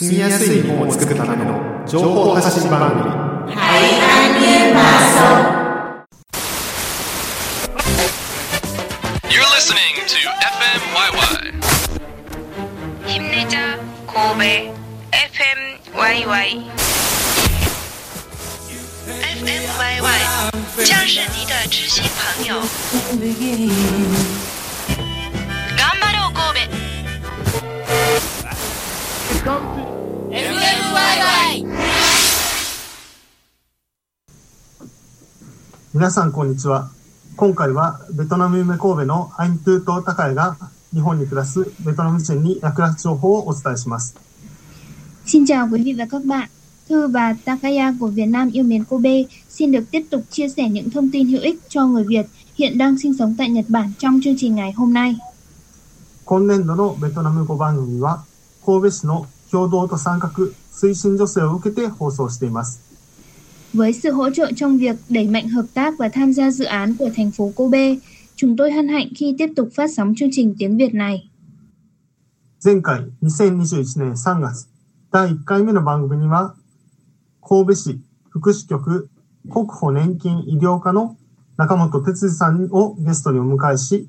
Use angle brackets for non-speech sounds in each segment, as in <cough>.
住みやすい日本を作るための情報発信番組海岸現場 You're listening to FMYY. 힘내자 고베 FMYY FMYY 将是你的知心朋友。頑張ろう神戸。 FMYY 皆さんこんにちは。今回はベトナム夢神戸のアイントゥーと高谷が日本に暮らすベトナム人に役立つ情報をお伝えします。 Xin chào quý vị và các bạn. Thư và Takaya của Việt Nam yêu mến Kobe xin được tiếp tục chia sẻ những thông tin hữu ích cho người Việt hiện đang sinh sống tại Nhật Bản trong chương trình ngày hôm nay. 今年度のベトナム語番組は神戸市の 共同と参画推進助成を受けて放送しています。Với sự hỗ trợ trong việc đẩy mạnh hợp tác và tham gia dự án của thành phố Kobe, chúng tôi hân hạnh khi tiếp tục phát sóng chương trình tiếng Việt này. 前回2021年3月第1回目の番組には神戸市福祉局国保年金医療課の中本哲司さんをゲストにお迎えし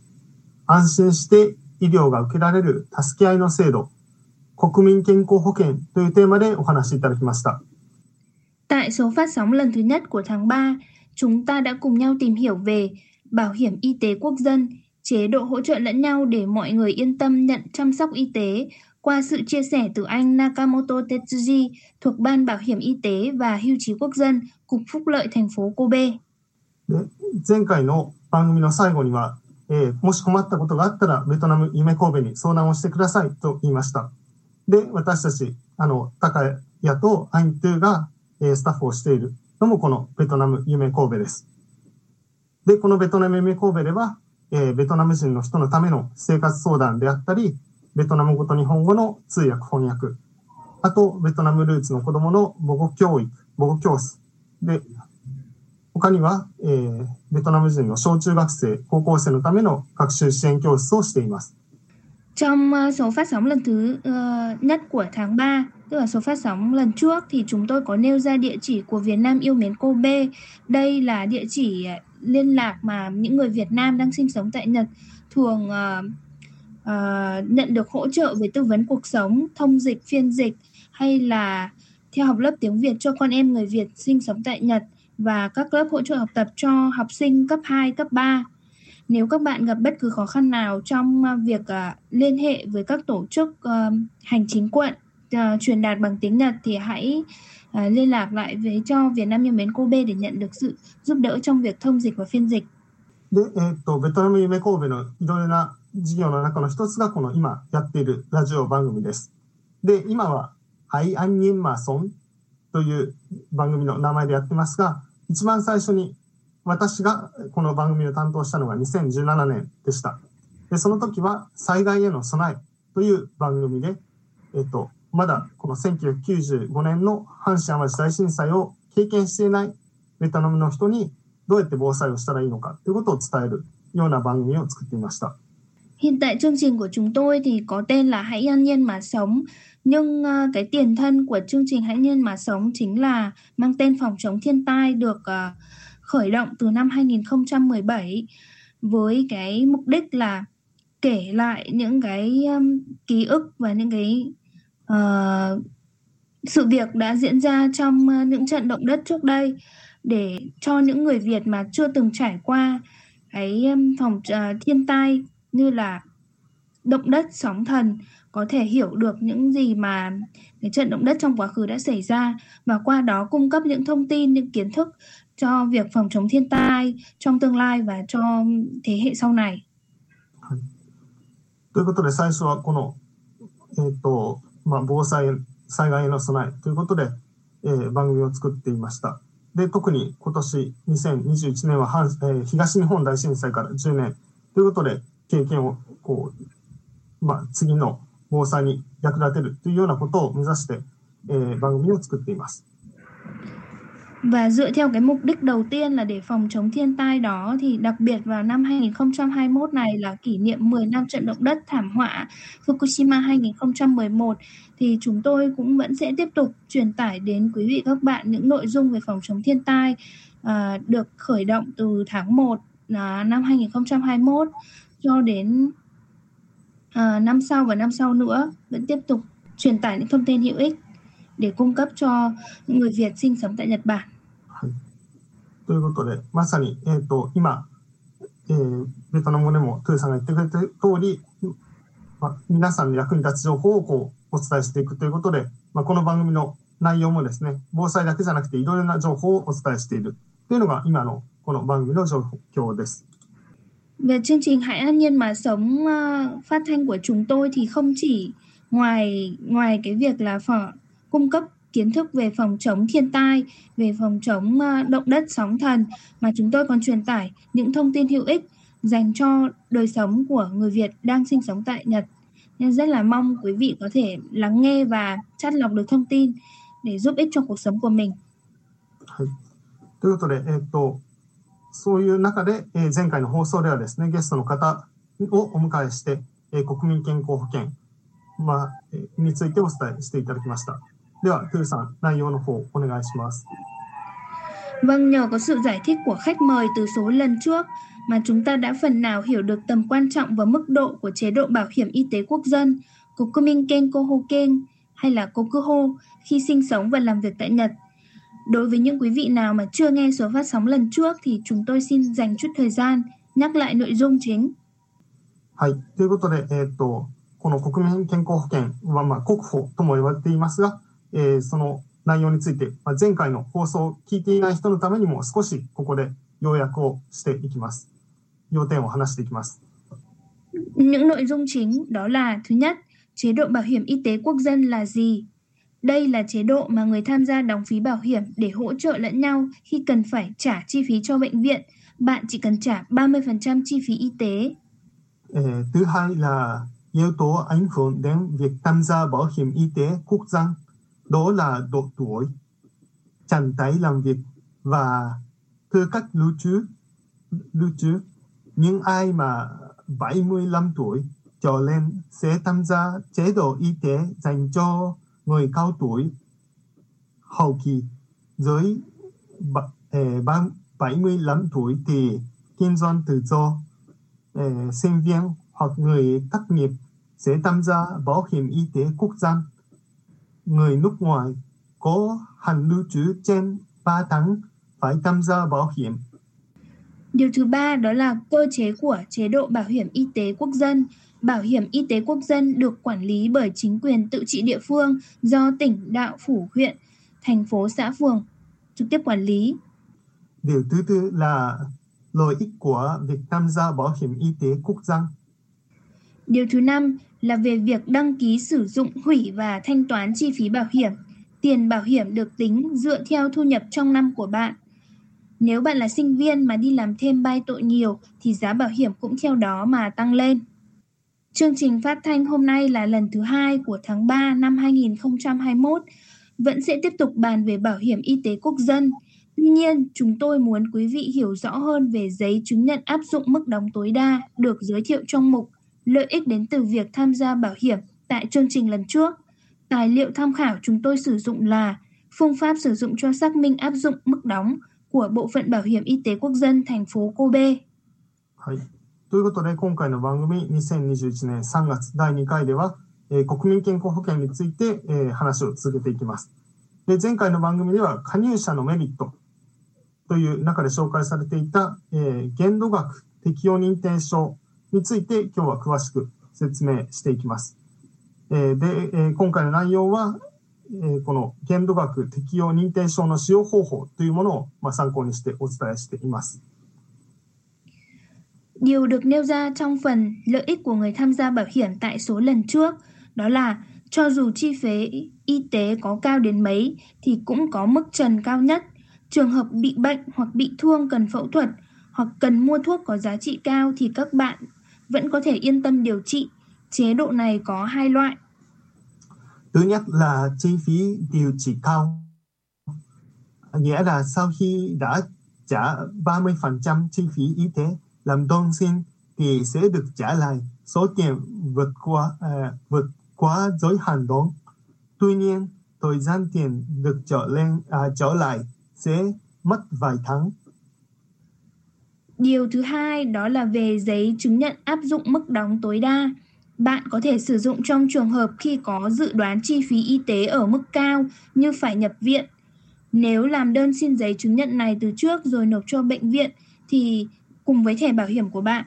安心して医療が受けられる助け合いの制度国民健康保険というテーマでお話しいただきました。 Tại số phát sóng lần thứ nhất của tháng 3, chúng ta đã cùng nhau tìm hiểu về bảo hiểm y tế quốc dân, chế độ hỗ trợ lẫn nhau để mọi người yên tâm nhận chăm sóc y tế qua sự chia sẻ từ anh Nakamoto Tetsuji thuộc Ban Bảo hiểm Y tế và Hưu trí Quốc dân, Cục Phúc lợi thành phố Kobe. で前回の番組の最後には、えーもし困ったことがあったらベトナム夢神戸に相談をしてくださいと言いました。 で、私たち、あの、高谷とアイントゥが、えースタッフをしているのもこのベトナム夢神戸です。で、このベトナム夢神戸では、えーベトナム人の人のための生活相談であったり、ベトナム語と日本語の通訳翻訳、あと、ベトナムルーツの子供の母語教育、母語教室。で、他には、えーベトナム人の小中学生、高校生のための学習支援教室をしています。Trong ờ, số phát sóng lần thứ ờ, nhất của tháng 3, tức là số phát sóng lần trước thì chúng tôi có nêu ra địa chỉ của Việt Nam yêu mến Kobe. Đây là địa chỉ ờ, liên lạc mà những người Việt Nam đang sinh sống tại Nhật thường uh, uh, nhận được hỗ trợ về tư vấn cuộc sống, thông dịch, phiên dịch hay là theo học lớp tiếng Việt cho con em người Việt sinh sống tại Nhật và các lớp hỗ trợ học tập cho học sinh cấp 2, cấp 3. Nếu các bạn gặp bất cứ khó khăn nào trong à, việc à, liên hệ với các tổ chức à, hành chính quận à, truyền đạt bằng tiếng Nhật thì hãy à, liên lạc lại với cho Việt Nam yêu mến Kobe để nhận được sự giúp đỡ trong việc thông dịch và phiên dịch. で、えーっと、ベトナム夢神戸のいろいろな事業の中の一つがこの今やっているラジオ番組です。で、今は、アイアンニンマソンという番組の名前でやってますが、一番最初に 私がこの番組を担当したのが2017年でした。で、その時は災害への備えという番組で、えっと、まだこの1995年の阪神淡路大震災を経験していないベトナムの人にどうやって防災をしたらいいのかということを伝えるような番組を作っていました。Hiện tại chương trình của chúng tôi thì có tên là Hãy an nhiên mà sống Nhưng à, cái tiền thân của chương trình Hãy nhiên mà sống chính là mang tên phòng chống thiên tai được à, khởi động từ năm 2017 với cái mục đích là kể lại những cái um, ký ức và những cái uh, sự việc đã diễn ra trong uh, những trận động đất trước đây để cho những người Việt mà chưa từng trải qua cái um, phòng uh, thiên tai như là động đất sóng thần có thể hiểu được những gì mà cái trận động đất trong quá khứ đã xảy ra và qua đó cung cấp những thông tin những kiến thức cho việc phòng chống thiên tai trong tương lai và cho thế hệ sau này ということで最初はこの、えっ、と、まあ、防災、災害への備えということで、えー番組を作っていました。で、特に今年2021年は阪、えー東日本大震災から10年ということで経験をこう、まあ、次の防災に役立てるというようなことを目指して、えー番組を作っています。Và dựa theo cái mục đích đầu tiên là để phòng chống thiên tai đó thì đặc biệt vào năm 2021 này là kỷ niệm 10 năm trận động đất thảm họa Fukushima 2011 thì chúng tôi cũng vẫn sẽ tiếp tục truyền tải đến quý vị các bạn những nội dung về phòng chống thiên tai à, được khởi động từ tháng 1 à, ờ, năm 2021 cho đến à, năm sau và năm sau nữa vẫn tiếp tục truyền tải những thông tin hữu ích để cung cấp cho những người Việt sinh sống tại Nhật Bản. ということで、まさに、えっ、ーと、今、えーベトナムでもトゥーさんが言ってくれた通り、まあ、皆さんの役に立つ情報をこうお伝えしていくということで、まあ、この番組の内容もですね、防災だけじゃなくていろいろな情報をお伝えしているというのが今のこの番組の状況です。Về chương trình Hãy an nhiên mà sống ờ, phát thanh của chúng tôi thì không chỉ ngoài ngoài cái việc là phở cung cấp kiến thức về phòng chống thiên tai, về phòng chống ờ, động đất sóng thần mà chúng tôi còn truyền tải những thông tin hữu ích dành cho đời sống của người Việt đang sinh sống tại Nhật. Nên rất là mong quý vị có thể lắng nghe và chắt lọc được thông tin để giúp ích cho cuộc sống của mình. ということで、えっと、そういう中で、えー、前回の放送ではですね、ゲストの方をお迎えして、えー、国民健康保険、まあ、についてお伝えしていただきました。では、トゥーさん、内容の方お願いします。 Vâng, nhờ có sự giải thích của khách mời từ số lần trước mà chúng ta đã phần nào hiểu được tầm quan trọng và mức độ của chế độ bảo hiểm y tế quốc dân, Kokuminken Kohoken hay là Kokuho khi sinh sống và làm việc tại Nhật. Đối với những quý vị nào mà chưa nghe số phát sóng lần trước thì chúng tôi xin dành chút thời gian nhắc lại nội dung chính. はい。ということで、えっ、と、この国民健康保険は、まあ、国保とも言われていますが、 えーその内容について、まあ、前回の放送を聞いていない人のためにも少しここで要約をしていきます。要点を話していきます。 Những nội dung chính đó là thứ nhất, chế độ bảo hiểm y tế quốc dân là gì? Đây là chế độ mà người tham gia đóng phí bảo hiểm để hỗ trợ lẫn nhau khi cần phải trả chi phí cho bệnh viện. Bạn chỉ cần trả 30% chi phí y tế. Eh, thứ hai là yếu tố ảnh hưởng đến việc tham gia bảo hiểm y tế quốc dân, đó là độ tuổi, trạng thái làm việc và tư cách lưu trú. Lưu trú. Những ai mà 75 tuổi trở lên sẽ tham gia chế độ y tế dành cho người cao tuổi hậu kỳ dưới 75 ờ, tuổi thì kinh doanh tự do ờ, sinh viên hoặc người thất nghiệp sẽ tham gia bảo hiểm y tế quốc dân. Người nước ngoài có hạn lưu trú trên 3 tháng phải tham gia bảo hiểm. Điều thứ ba đó là cơ chế của chế độ bảo hiểm y tế quốc dân. Bảo hiểm y tế quốc dân được quản lý bởi chính quyền tự trị địa phương do tỉnh, đạo, phủ, huyện, thành phố, xã, phường trực tiếp quản lý. Điều thứ tư là lợi ích của việc tham gia bảo hiểm y tế quốc dân. Điều thứ năm là về việc đăng ký sử dụng, hủy và thanh toán chi phí bảo hiểm. Tiền bảo hiểm được tính dựa theo thu nhập trong năm của bạn. Nếu bạn là sinh viên mà đi làm thêm bay tội nhiều thì giá bảo hiểm cũng theo đó mà tăng lên. Chương trình phát thanh hôm nay là lần thứ hai của tháng 3 năm 2021, vẫn sẽ tiếp tục bàn về bảo hiểm y tế quốc dân. Tuy nhiên, chúng tôi muốn quý vị hiểu rõ hơn về giấy chứng nhận áp dụng mức đóng tối đa được giới thiệu trong mục Lợi ích đến từ việc tham gia bảo hiểm tại chương trình lần trước. Tài liệu tham khảo chúng tôi sử dụng là phương pháp sử dụng cho xác minh áp dụng mức đóng của Bộ phận Bảo hiểm Y tế Quốc dân thành phố Kobe. はい。ということで、今回の番組、2021年3月第2回では、えー国民健康保険について、えー話を続けていきます。で、前回の番組では、加入者のメリットという中で紹介されていた、えー限度額適用認定証 について今日は詳しく説明していきます。で、今回の内容は、この限度額適用認定証の使用方法というものを参考にしてお伝えしています。Điều được nêu ra trong phần lợi ích của người tham gia bảo hiểm tại số lần trước, đó là cho dù chi phí y tế có cao đến mấy thì cũng có mức trần cao nhất. Trường hợp bị bệnh hoặc bị thương cần phẫu thuật hoặc cần mua thuốc có giá trị cao thì các bạn vẫn có thể yên tâm điều trị. Chế độ này có hai loại. Thứ nhất là chi phí điều trị cao. nghĩa là sau khi đã trả 30% chi phí y tế làm đơn xin thì sẽ được trả lại số tiền vượt qua uh, vượt quá giới hạn đó. Tuy nhiên, thời gian tiền được trở lên uh, trở lại sẽ mất vài tháng. Điều thứ hai đó là về giấy chứng nhận áp dụng mức đóng tối đa. Bạn có thể sử dụng trong trường hợp khi có dự đoán chi phí y tế ở mức cao như phải nhập viện. Nếu làm đơn xin giấy chứng nhận này từ trước rồi nộp cho bệnh viện thì cùng với thẻ bảo hiểm của bạn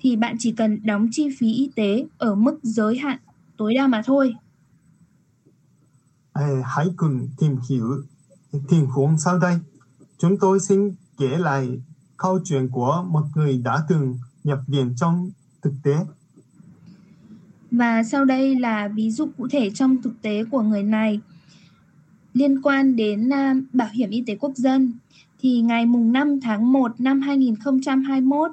thì bạn chỉ cần đóng chi phí y tế ở mức giới hạn tối đa mà thôi. À, hãy cùng tìm hiểu tình huống sau đây. Chúng tôi xin kể lại câu chuyện của một người đã từng nhập viện trong thực tế. Và sau đây là ví dụ cụ thể trong thực tế của người này liên quan đến uh, bảo hiểm y tế quốc dân thì ngày mùng 5 tháng 1 năm 2021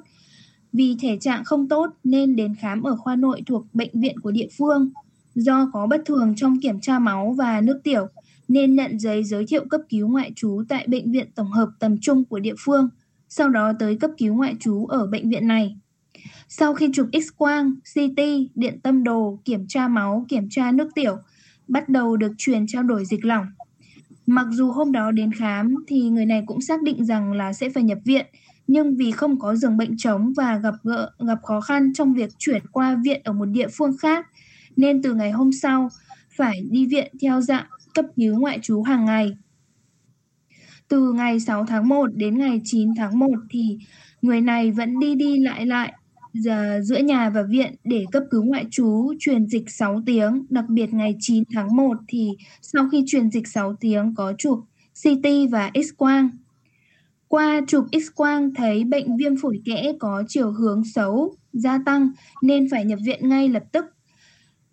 vì thể trạng không tốt nên đến khám ở khoa nội thuộc bệnh viện của địa phương. Do có bất thường trong kiểm tra máu và nước tiểu nên nhận giấy giới thiệu cấp cứu ngoại trú tại bệnh viện tổng hợp tầm trung của địa phương, sau đó tới cấp cứu ngoại trú ở bệnh viện này. Sau khi chụp X-quang, CT, điện tâm đồ, kiểm tra máu, kiểm tra nước tiểu, bắt đầu được truyền trao đổi dịch lỏng. Mặc dù hôm đó đến khám thì người này cũng xác định rằng là sẽ phải nhập viện, nhưng vì không có giường bệnh trống và gặp gỡ, gặp khó khăn trong việc chuyển qua viện ở một địa phương khác, nên từ ngày hôm sau phải đi viện theo dạng cấp cứu ngoại trú hàng ngày. Từ ngày 6 tháng 1 đến ngày 9 tháng 1 thì người này vẫn đi đi lại lại giờ giữa nhà và viện để cấp cứu ngoại trú truyền dịch 6 tiếng, đặc biệt ngày 9 tháng 1 thì sau khi truyền dịch 6 tiếng có chụp CT và X-quang. Qua chụp X-quang thấy bệnh viêm phổi kẽ có chiều hướng xấu, gia tăng nên phải nhập viện ngay lập tức.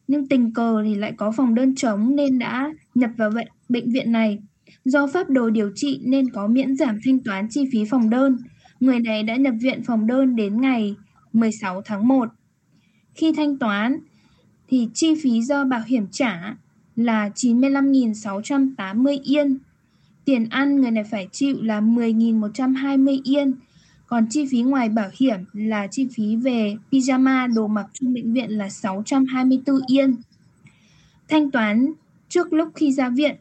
Nhưng tình cờ thì lại có phòng đơn trống nên đã nhập vào bệnh, bệnh viện này. Do pháp đồ điều trị nên có miễn giảm thanh toán chi phí phòng đơn. Người này đã nhập viện phòng đơn đến ngày 16 tháng 1. Khi thanh toán thì chi phí do bảo hiểm trả là 95.680 yên. Tiền ăn người này phải chịu là 10.120 yên. Còn chi phí ngoài bảo hiểm là chi phí về pyjama, đồ mặc trong bệnh viện là 624 yên. Thanh toán trước lúc khi ra viện.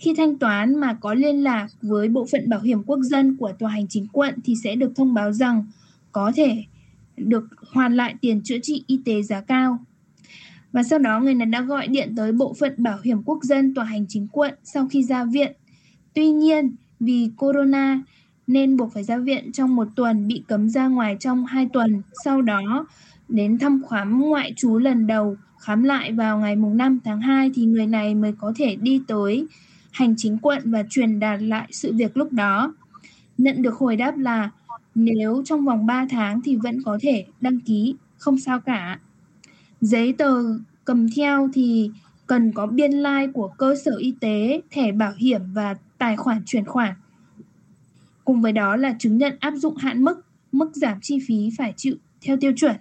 Khi thanh toán mà có liên lạc với bộ phận bảo hiểm quốc dân của tòa hành chính quận thì sẽ được thông báo rằng có thể được hoàn lại tiền chữa trị y tế giá cao. Và sau đó người này đã gọi điện tới bộ phận bảo hiểm quốc dân tòa hành chính quận sau khi ra viện. Tuy nhiên, vì corona nên buộc phải ra viện trong một tuần bị cấm ra ngoài trong hai tuần. Sau đó đến thăm khám ngoại trú lần đầu khám lại vào ngày mùng 5 tháng 2 thì người này mới có thể đi tới hành chính quận và truyền đạt lại sự việc lúc đó. Nhận được hồi đáp là nếu trong vòng 3 tháng thì vẫn có thể đăng ký, không sao cả. Giấy tờ cầm theo thì cần có biên lai like của cơ sở y tế, thẻ bảo hiểm và tài khoản chuyển khoản. Cùng với đó là chứng nhận áp dụng hạn mức, mức giảm chi phí phải chịu theo tiêu chuẩn.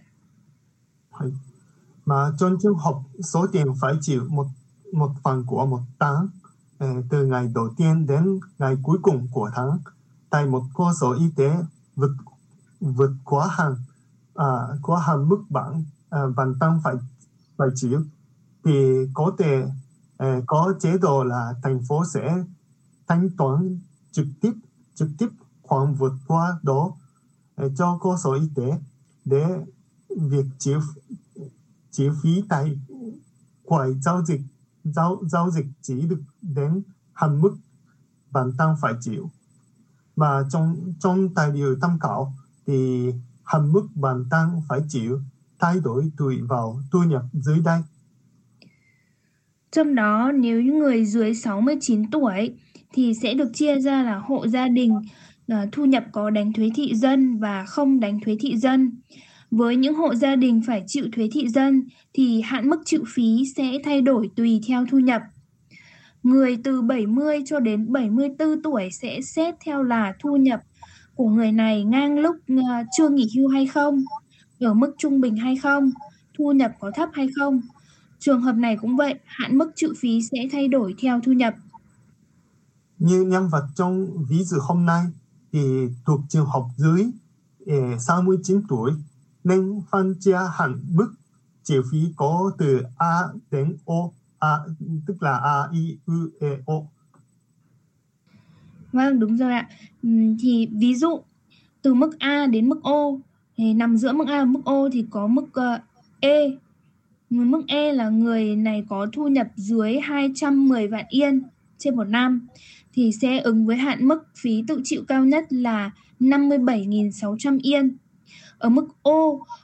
Mà trong trường hợp số tiền phải chịu một một phần của một tháng Ừ, từ ngày đầu tiên đến ngày cuối cùng của tháng tại một cơ sở y tế vượt vượt quá hạn à, quá hạn mức bản à, bản tăng phải phải chịu. Thì có thể à, có chế độ là thành phố sẽ thanh toán trực tiếp trực tiếp khoản vượt qua đó à, cho cơ sở y tế để việc chịu chịu phí tại quầy giao dịch giao giao dịch chỉ được đến hạn mức bạn tăng phải chịu và trong trong tài liệu tham khảo thì hạn mức bạn tăng phải chịu thay đổi tùy vào thu nhập dưới đây. Trong đó, nếu những người dưới 69 tuổi thì sẽ được chia ra là hộ gia đình à, thu nhập có đánh thuế thị dân và không đánh thuế thị dân. Với những hộ gia đình phải chịu thuế thị dân thì hạn mức chịu phí sẽ thay đổi tùy theo thu nhập. Người từ 70 cho đến 74 tuổi sẽ xét theo là thu nhập của người này ngang lúc ờ, chưa nghỉ hưu hay không, ở mức trung bình hay không, thu nhập có thấp hay không. Trường hợp này cũng vậy, hạn mức chịu phí sẽ thay đổi theo thu nhập. Như nhân vật trong ví dụ hôm nay thì thuộc trường học dưới ờ, 69 tuổi nên phân chia hẳn mức chi phí có từ A đến O, A, tức là A, I, U, E, O. Vâng, đúng rồi ạ. Ừ, thì ví dụ từ mức A đến mức O thì nằm giữa mức A và mức O thì có mức ờ, E. Mức E là người này có thu nhập dưới 210 vạn yên trên một năm thì sẽ ứng với hạn mức phí tự chịu cao nhất là 57.600 yên. Ở mức O,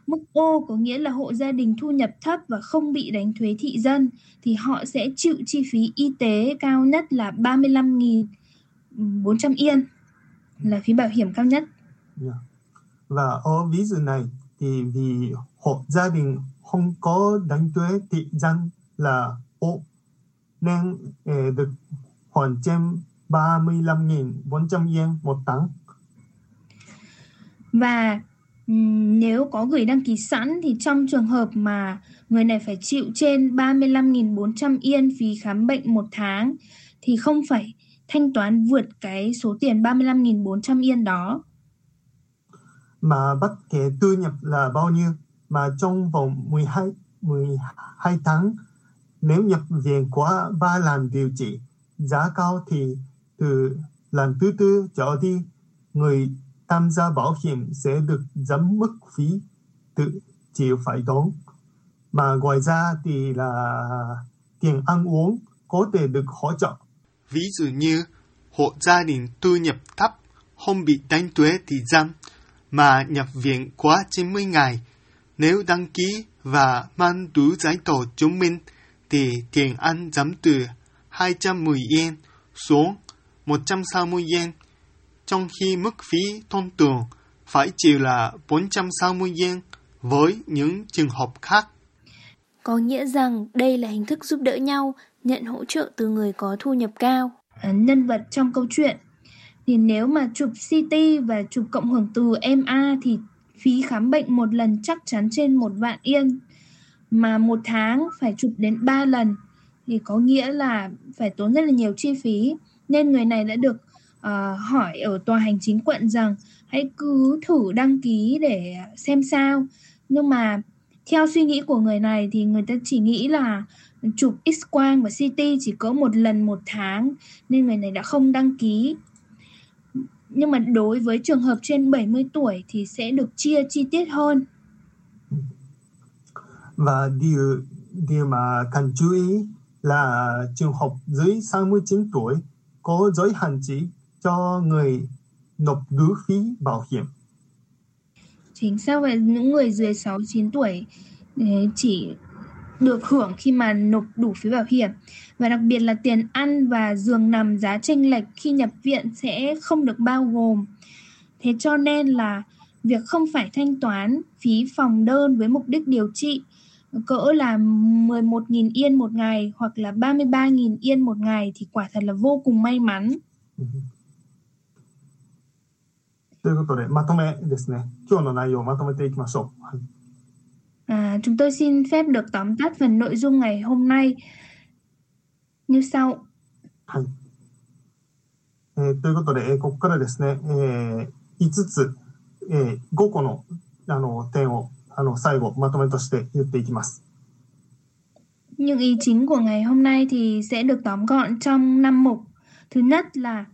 mức O có nghĩa là hộ gia đình thu nhập thấp và không bị đánh thuế thị dân thì họ sẽ chịu chi phí y tế cao nhất là 35.400 yên là phí bảo hiểm cao nhất. Yeah. Và ở ví dụ này thì vì hộ gia đình không có đánh thuế thị dân là O nên eh, được hoàn trên 35.400 yên một tháng. Và nếu có gửi đăng ký sẵn thì trong trường hợp mà người này phải chịu trên 35.400 yên phí khám bệnh một tháng thì không phải thanh toán vượt cái số tiền 35.400 yên đó. Mà bất kể thu nhập là bao nhiêu mà trong vòng 12, 12 tháng nếu nhập viện quá 3 lần điều trị giá cao thì từ lần thứ tư trở đi người tham gia bảo hiểm sẽ được giảm mức phí tự chịu phải đóng. Mà ngoài ra thì là tiền ăn uống có thể được hỗ trợ. Ví dụ như hộ gia đình thu nhập thấp không bị đánh thuế thì giảm, mà nhập viện quá 90 ngày. Nếu đăng ký và mang đủ giấy tờ chứng minh thì tiền ăn giảm từ 210 yên xuống 160 yên trong khi mức phí thông thường phải chịu là 460 yen với những trường hợp khác. Có nghĩa rằng đây là hình thức giúp đỡ nhau, nhận hỗ trợ từ người có thu nhập cao. À, nhân vật trong câu chuyện thì nếu mà chụp CT và chụp cộng hưởng từ MA thì phí khám bệnh một lần chắc chắn trên một vạn yên mà một tháng phải chụp đến 3 lần thì có nghĩa là phải tốn rất là nhiều chi phí nên người này đã được uh, hỏi ở tòa hành chính quận rằng hãy cứ thử đăng ký để xem sao. Nhưng mà theo suy nghĩ của người này thì người ta chỉ nghĩ là chụp x quang và CT chỉ có một lần một tháng nên người này đã không đăng ký. Nhưng mà đối với trường hợp trên 70 tuổi thì sẽ được chia chi tiết hơn. Và điều, điều mà cần chú ý là trường hợp dưới 69 tuổi có giới hạn chỉ cho người nộp đủ phí bảo hiểm. chính xác vậy những người dưới 69 tuổi eh, chỉ được hưởng khi mà nộp đủ phí bảo hiểm. Và đặc biệt là tiền ăn và giường nằm giá chênh lệch khi nhập viện sẽ không được bao gồm. Thế cho nên là việc không phải thanh toán phí phòng đơn với mục đích điều trị cỡ là 11.000 yên một ngày hoặc là 33.000 yên một ngày thì quả thật là vô cùng may mắn ということで、まとめですね。今日の内容をまとめていきましょう。はい À, chúng tôi xin phép được tóm tắt phần nội dung ngày hôm nay như sau. はい。えーということで、えーここからですね、えー5つ、えー5個のあの点をあの最後まとめとして言っていきます。 Những ý chính của ngày hôm nay thì sẽ được tóm gọn trong 5 mục. Thứ nhất là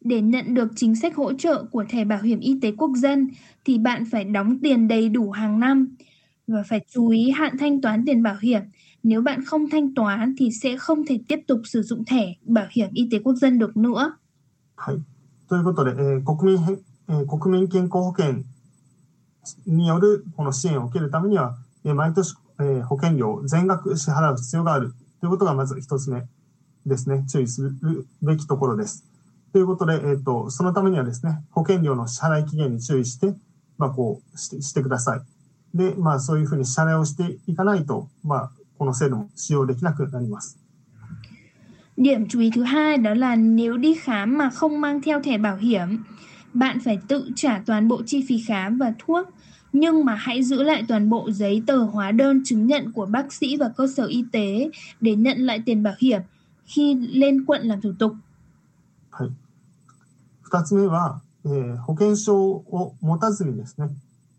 để nhận được chính sách hỗ trợ của thẻ bảo hiểm y tế quốc dân thì bạn phải đóng tiền đầy đủ hàng năm và phải chú ý hạn thanh toán tiền bảo hiểm. Nếu bạn không thanh toán thì sẽ không thể tiếp tục sử dụng thẻ bảo hiểm y tế quốc dân được nữa. はい。ということで、えー国民へ、えー国民健康保険によるこの支援を受けるためには、えー毎年、えー保険料を全額支払う必要があるということがまず一つ目ですね。注意するべきところです。 ということで、えっ、と、そのためにはですね、保険料の支払い期限に注意して、まあ、こうして、してください。で、まあ、そういうふうに支払いをしていかないと、まあ、この制度も使用できなくなります。 Điểm chú ý thứ hai đó là nếu đi khám mà không mang theo thẻ bảo hiểm, bạn phải tự trả toàn bộ chi phí khám và thuốc, nhưng mà hãy giữ lại toàn bộ giấy tờ hóa đơn chứng nhận của bác sĩ và cơ sở y tế để nhận lại tiền bảo hiểm khi lên quận làm thủ tục. はい。二つ目は、えー保険証を持たずにですね、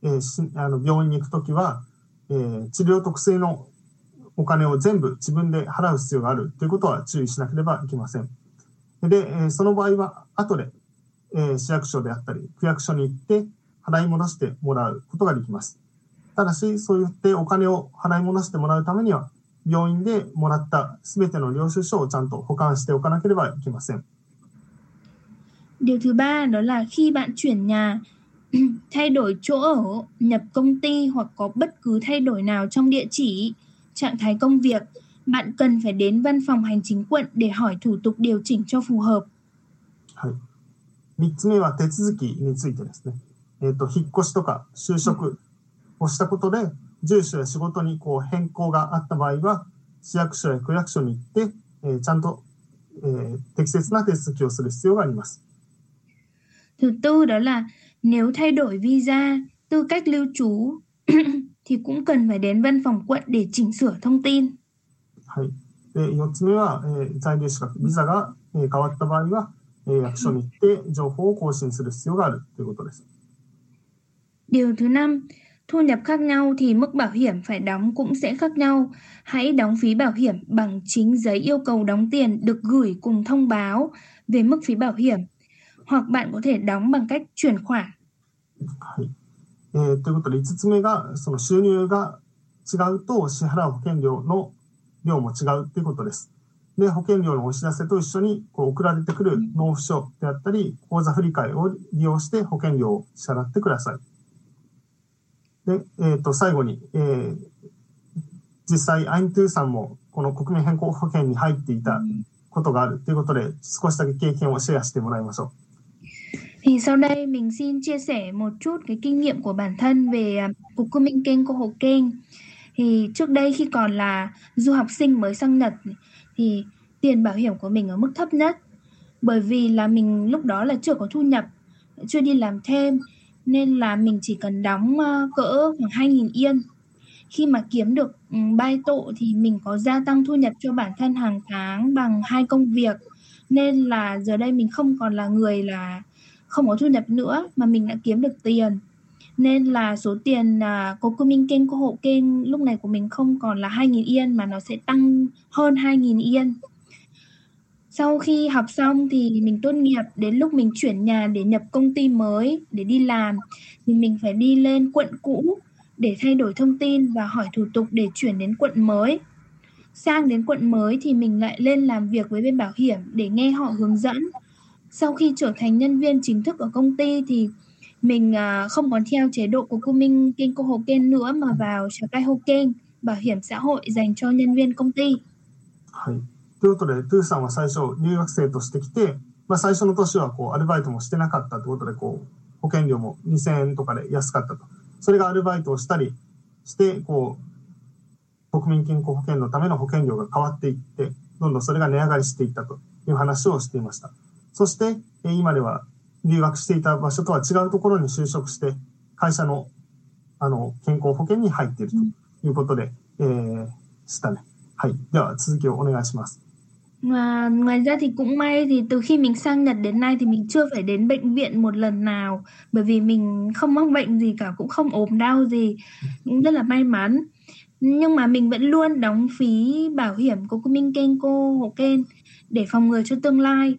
えーあの病院に行くときは、えー治療特性のお金を全部自分で払う必要があるということは注意しなければいけません。で、えその場合は、後で、え市役所であったり、区役所に行って払い戻してもらうことができます。ただし、そう言ってお金を払い戻してもらうためには、病院でもらったすべての領収書をちゃんと保管しておかなければいけません。Điều thứ ba đó là khi bạn chuyển nhà, <clears throat> thay đổi chỗ ở, nhập công ty hoặc có bất cứ thay đổi nào trong địa chỉ, trạng thái công việc, bạn cần phải đến văn phòng hành chính quận để hỏi thủ tục điều chỉnh cho phù hợp. はい。三つ目は手続きについてですね。えっ、と、引っ越しとか就職をしたことで、住所や仕事にこう変更があった場合は、市役所や区役所に行って、えーちゃんと、えー適切な手続きをする必要があります。 Thứ tư đó là nếu thay đổi visa, tư cách lưu trú <clears throat> thì cũng cần phải đến văn phòng quận để chỉnh sửa thông tin. はい。で、四つ目は、えー在留資格、ビザが、えー変わった場合は、えー役所に行って情報を更新する必要があるということです。 Điều thứ năm, thu nhập khác nhau thì mức bảo hiểm phải đóng cũng sẽ khác nhau. Hãy đóng phí bảo hiểm bằng chính giấy yêu cầu đóng tiền được gửi cùng thông báo về mức phí bảo hiểm. Hoặc bạn có thể đóng bằng cách chuyển khoản. はい。えーということで、5つ目が、その収入が違うと支払う保険料の量も違うということです。で、保険料のお知らせと一緒にこう送られてくる納付書であったり、口座振替を利用して保険料を支払ってください。で、えっ、と、最後に、えー実際、アイントゥーさんもこの国民変更保険に入っていたことがあるということで、少しだけ経験をシェアしてもらいましょう。Thì sau đây mình xin chia sẻ một chút cái kinh nghiệm của bản thân về à, Cục Công minh Kênh Cô Hồ Kênh. Thì trước đây khi còn là du học sinh mới sang Nhật thì tiền bảo hiểm của mình ở mức thấp nhất. Bởi vì là mình lúc đó là chưa có thu nhập, chưa đi làm thêm nên là mình chỉ cần đóng ờ, cỡ khoảng 2.000 yên. Khi mà kiếm được ừ, bay tộ thì mình có gia tăng thu nhập cho bản thân hàng tháng bằng hai công việc. Nên là giờ đây mình không còn là người là không có thu nhập nữa mà mình đã kiếm được tiền. Nên là số tiền à, có cô minh kênh cô hộ kênh lúc này của mình không còn là 2.000 yên mà nó sẽ tăng hơn 2.000 yên. Sau khi học xong thì mình tốt nghiệp đến lúc mình chuyển nhà để nhập công ty mới để đi làm thì mình phải đi lên quận cũ để thay đổi thông tin và hỏi thủ tục để chuyển đến quận mới. Sang đến quận mới thì mình lại lên làm việc với bên bảo hiểm để nghe họ hướng dẫn sau khi trở thành nhân viên chính thức ở công ty thì mình à, không còn theo chế độ của cô Minh Kênh cô Hồ Kênh nữa mà vào Chào Cai Hồ Kênh bảo hiểm xã hội dành cho nhân viên công ty. はい。ということで、トゥーさんは最初、留学生として来て、まあ最初の年はこう、アルバイトもしてなかったということで、こう、保険料も2000円とかで安かったと。それがアルバイトをしたりして、こう、国民健康保険のための保険料が変わっていって、どんどんそれが値上がりしていったという話をしていました。 そして、えー今では留学していた場所とは違うところに就職して、会社の、あの、健康保険に入っているということで、えー、したね。はい。では、続きをお願いします。 Và ngoài ra thì cũng may thì từ khi mình sang Nhật đến nay thì mình chưa phải đến bệnh viện một lần nào bởi vì mình không mắc bệnh gì cả cũng không ốm đau gì cũng rất là may mắn nhưng mà mình vẫn luôn đóng phí bảo hiểm của Minh Kênh cô Hộ Kênh để phòng ngừa cho tương lai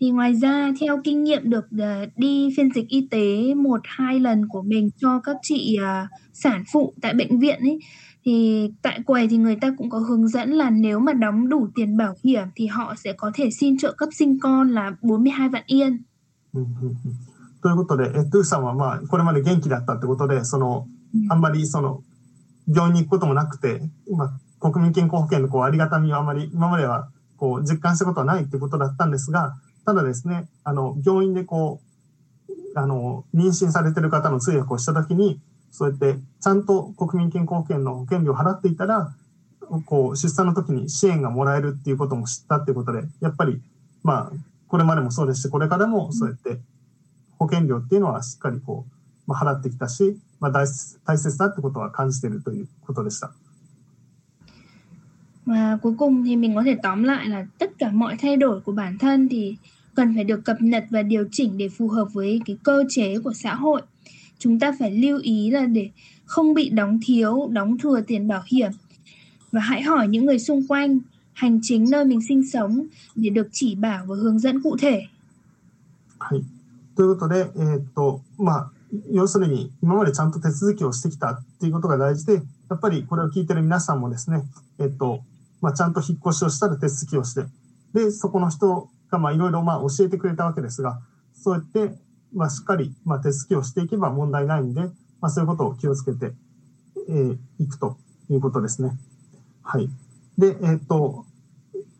thì ngoài ra theo kinh nghiệm được ờ, đi phiên dịch y tế một hai lần của mình cho các chị ờ, sản phụ tại bệnh viện ấy thì tại quầy thì người ta cũng có hướng dẫn là nếu mà đóng đủ tiền bảo hiểm thì họ sẽ có thể xin trợ cấp sinh con là 42 vạn yên. うんうんうんということで、えトゥーさんはまあ、これまで元気だったってことで、その、あんまりその、病院に行くこともなくて、まあ、国民健康保険のこう、ありがたみをあまり、今までは、こう、実感したことはないってことだったんですが、 ただですね、あの、病院でこう、あの、妊娠されてる方の通訳をしたときに、そうやって、ちゃんと国民健康保険の保険料を払っていたら、こう、出産の時に支援がもらえるっていうことも知ったっていうことで、やっぱり、まあ、これまでもそうですし、これからもそうやって、保険料っていうのはしっかりこう、まあ、払ってきたし、まあ、大切大切だってことは感じているということでした。Và cuối cùng thì mình có thể tóm lại là tất cả mọi thay đổi của bản thân thì cần phải được cập nhật và điều chỉnh để phù hợp với cái cơ chế của xã hội. Chúng ta phải lưu ý là để không bị đóng thiếu, đóng thừa tiền bảo hiểm và hãy hỏi những người xung quanh hành chính nơi mình sinh sống để được chỉ bảo và hướng dẫn cụ thể. はい。ということで、えーっと、まあ、要するに、今までちゃんと手続きをしてきたっていうことが大事で、やっぱりこれを聞いてる皆さんもですね、えーっと、 まあ、ちゃんと引っ越しをしたら手続きをして、で、そこの人が、まあ、いろいろ、まあ、教えてくれたわけですが、そうやって、まあ、しっかり、まあ、手続きをしていけば問題ないんで、まあ、そういうことを気をつけて、えーくということですね。はい。で、えーっと、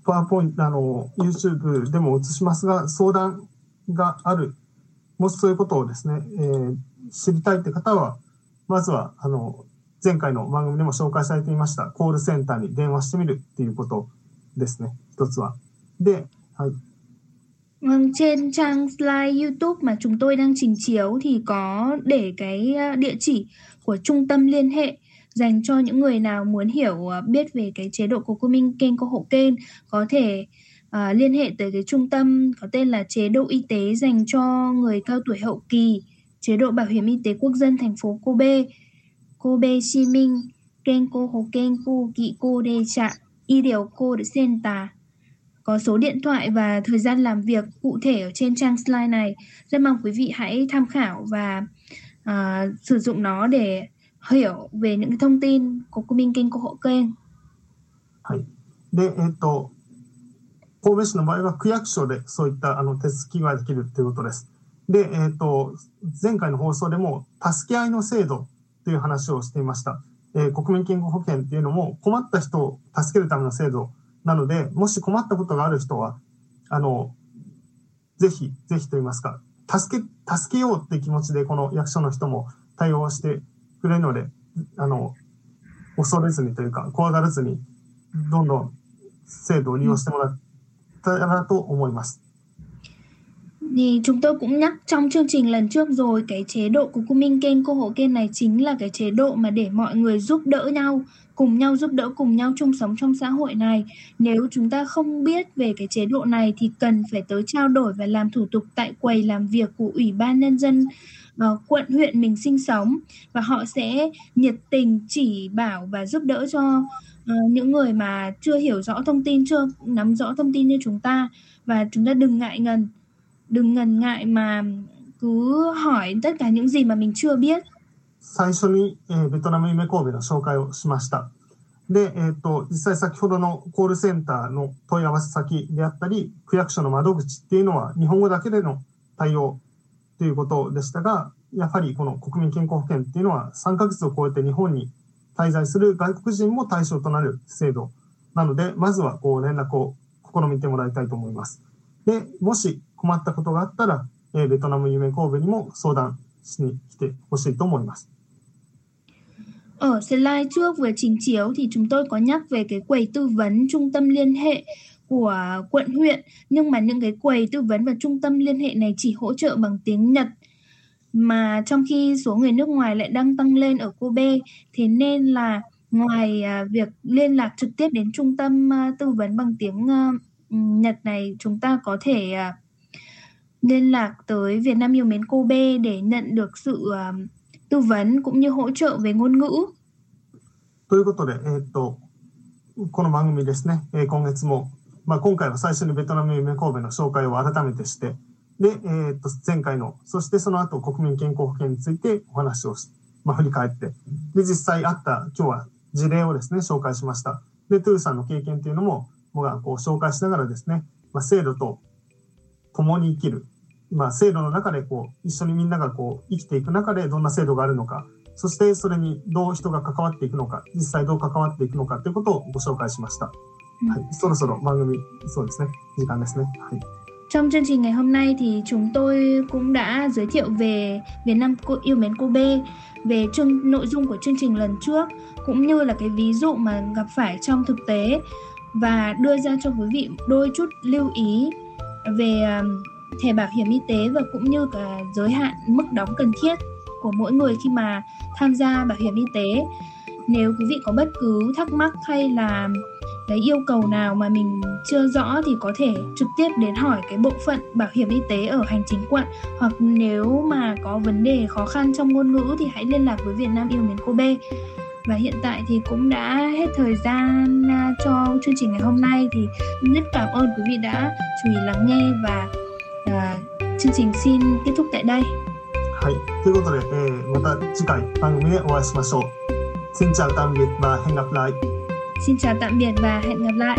パワーポイント、あの、YouTube でも映しますが、相談がある、もしそういうことをですね、えー知りたいって方は、まずは、あの、前回の番組でも紹介されていました、コールセンターに電話してみるっていうことですね、一つは。で、はい。 Vâng, trên trang slide YouTube mà chúng tôi đang trình chiếu thì có để cái ờ, địa chỉ của trung tâm liên hệ dành cho những người nào muốn hiểu ờ, biết về cái chế độ của cô Minh Kênh cô Hộ Kênh có thể ờ, liên hệ tới cái trung tâm có tên là chế độ y tế dành cho người cao tuổi hậu kỳ, chế độ bảo hiểm y tế quốc dân thành phố Kobe, Kobe Shi Minh, Kênh cô Hộ Kênh cô Kỵ cô Đề Trạ, Y Điều cô Đ Senta có số điện thoại và thời gian làm việc cụ thể ở trên trang slide này. Rất mong quý vị hãy tham khảo và à, sử dụng nó để hiểu về những cái thông tin của cô Minh Kinh của hộ kênh. はい。で、えっ、と、神戸市の場合は区役所でそういったあの手続きができるということです。で、えっ、と、前回の放送でも助け合いの制度 という話をしていました。え国民健康保険っていうのも困った人を助けるための制度なので、もし困ったことがある人は、あの、ぜひ、ぜひと言いますか、助け、助けようって気持ちでこの役所の人も対応してくれるので、あの、恐れずにというか、怖がらずに、どんどん制度を利用してもらったらと思います。Thì chúng tôi cũng nhắc trong chương trình lần trước rồi cái chế độ của cô Minh Kênh cô hộ kênh này chính là cái chế độ mà để mọi người giúp đỡ nhau cùng nhau giúp đỡ cùng nhau chung sống trong xã hội này. Nếu chúng ta không biết về cái chế độ này thì cần phải tới trao đổi và làm thủ tục tại quầy làm việc của ủy ban nhân dân ờ, quận huyện mình sinh sống. Và họ sẽ nhiệt tình chỉ bảo và giúp đỡ cho uh, những người mà chưa hiểu rõ thông tin chưa nắm rõ thông tin như chúng ta. Và chúng ta đừng ngại ngần. Đừng ngần ngại mà cứ hỏi tất cả những gì mà mình chưa biết 最初に、えーベトナム夢神戸の紹介をしました。で、えっ、と、実際先ほどのコールセンターの問い合わせ先であったり、区役所の窓口っていうのは日本語だけでの対応ということでしたが、やはりこの国民健康保険っていうのは3ヶ月を超えて日本に滞在する外国人も対象となる制度なので、まずはこう連絡を試みてもらいたいと思います。で、もし困ったことがあったら、えーベトナム夢神戸にも相談しに来てほしいと思います。 Ở slide trước vừa trình chiếu thì chúng tôi có nhắc về cái quầy tư vấn trung tâm liên hệ của quận huyện nhưng mà những cái quầy tư vấn và trung tâm liên hệ này chỉ hỗ trợ bằng tiếng Nhật mà trong khi số người nước ngoài lại đang tăng lên ở Kobe thế nên là ngoài à, việc liên lạc trực tiếp đến trung tâm à, tư vấn bằng tiếng à, Nhật này chúng ta có thể à, liên lạc tới Việt Nam yêu mến Kobe để nhận được sự à, tư vấn cũng như hỗ trợ về ngôn ngữ. ということで、えーっと、この番組ですね、えー今月も、まあ、今回は最初にベトナム夢神戸の紹介を改めてして、で、えーっと、前回の、そしてその後国民健康保険についてお話をし、まあ、振り返って、で、実際あった、今日は事例をですね、紹介しました。で、トゥーさんの経験というのも、 僕がこう紹介しながらですね、まあ、制度と共に生きる、まあ、制度の中でこう、一緒にみんながこう、生きていく中でどんな制度があるのか、そしてそれにどう人が関わっていくのか、実際どう関わっていくのかということをご紹介しました。はい、そろそろ番組、そうですね、時間ですね。はい。Trong chương trình ngày hôm nay thì chúng tôi cũng đã giới thiệu về Việt Nam cô yêu mến Kobe, về chương nội dung của chương trình lần trước cũng như là cái ví dụ mà gặp phải trong thực tế và đưa ra cho quý vị đôi chút lưu ý về um, thẻ bảo hiểm y tế và cũng như cả giới hạn mức đóng cần thiết của mỗi người khi mà tham gia bảo hiểm y tế. Nếu quý vị có bất cứ thắc mắc hay là cái yêu cầu nào mà mình chưa rõ thì có thể trực tiếp đến hỏi cái bộ phận bảo hiểm y tế ở hành chính quận hoặc nếu mà có vấn đề khó khăn trong ngôn ngữ thì hãy liên lạc với Việt Nam yêu mến Kobe và hiện tại thì cũng đã hết thời gian à, cho chương trình ngày hôm nay thì rất cảm ơn quý vị đã chú ý lắng nghe và à, chương trình xin kết thúc tại đây はい。ということで、えーまた次回番組でお会いしましょう。Xin chào tạm biệt và hẹn gặp lại. xin chào tạm biệt và hẹn gặp lại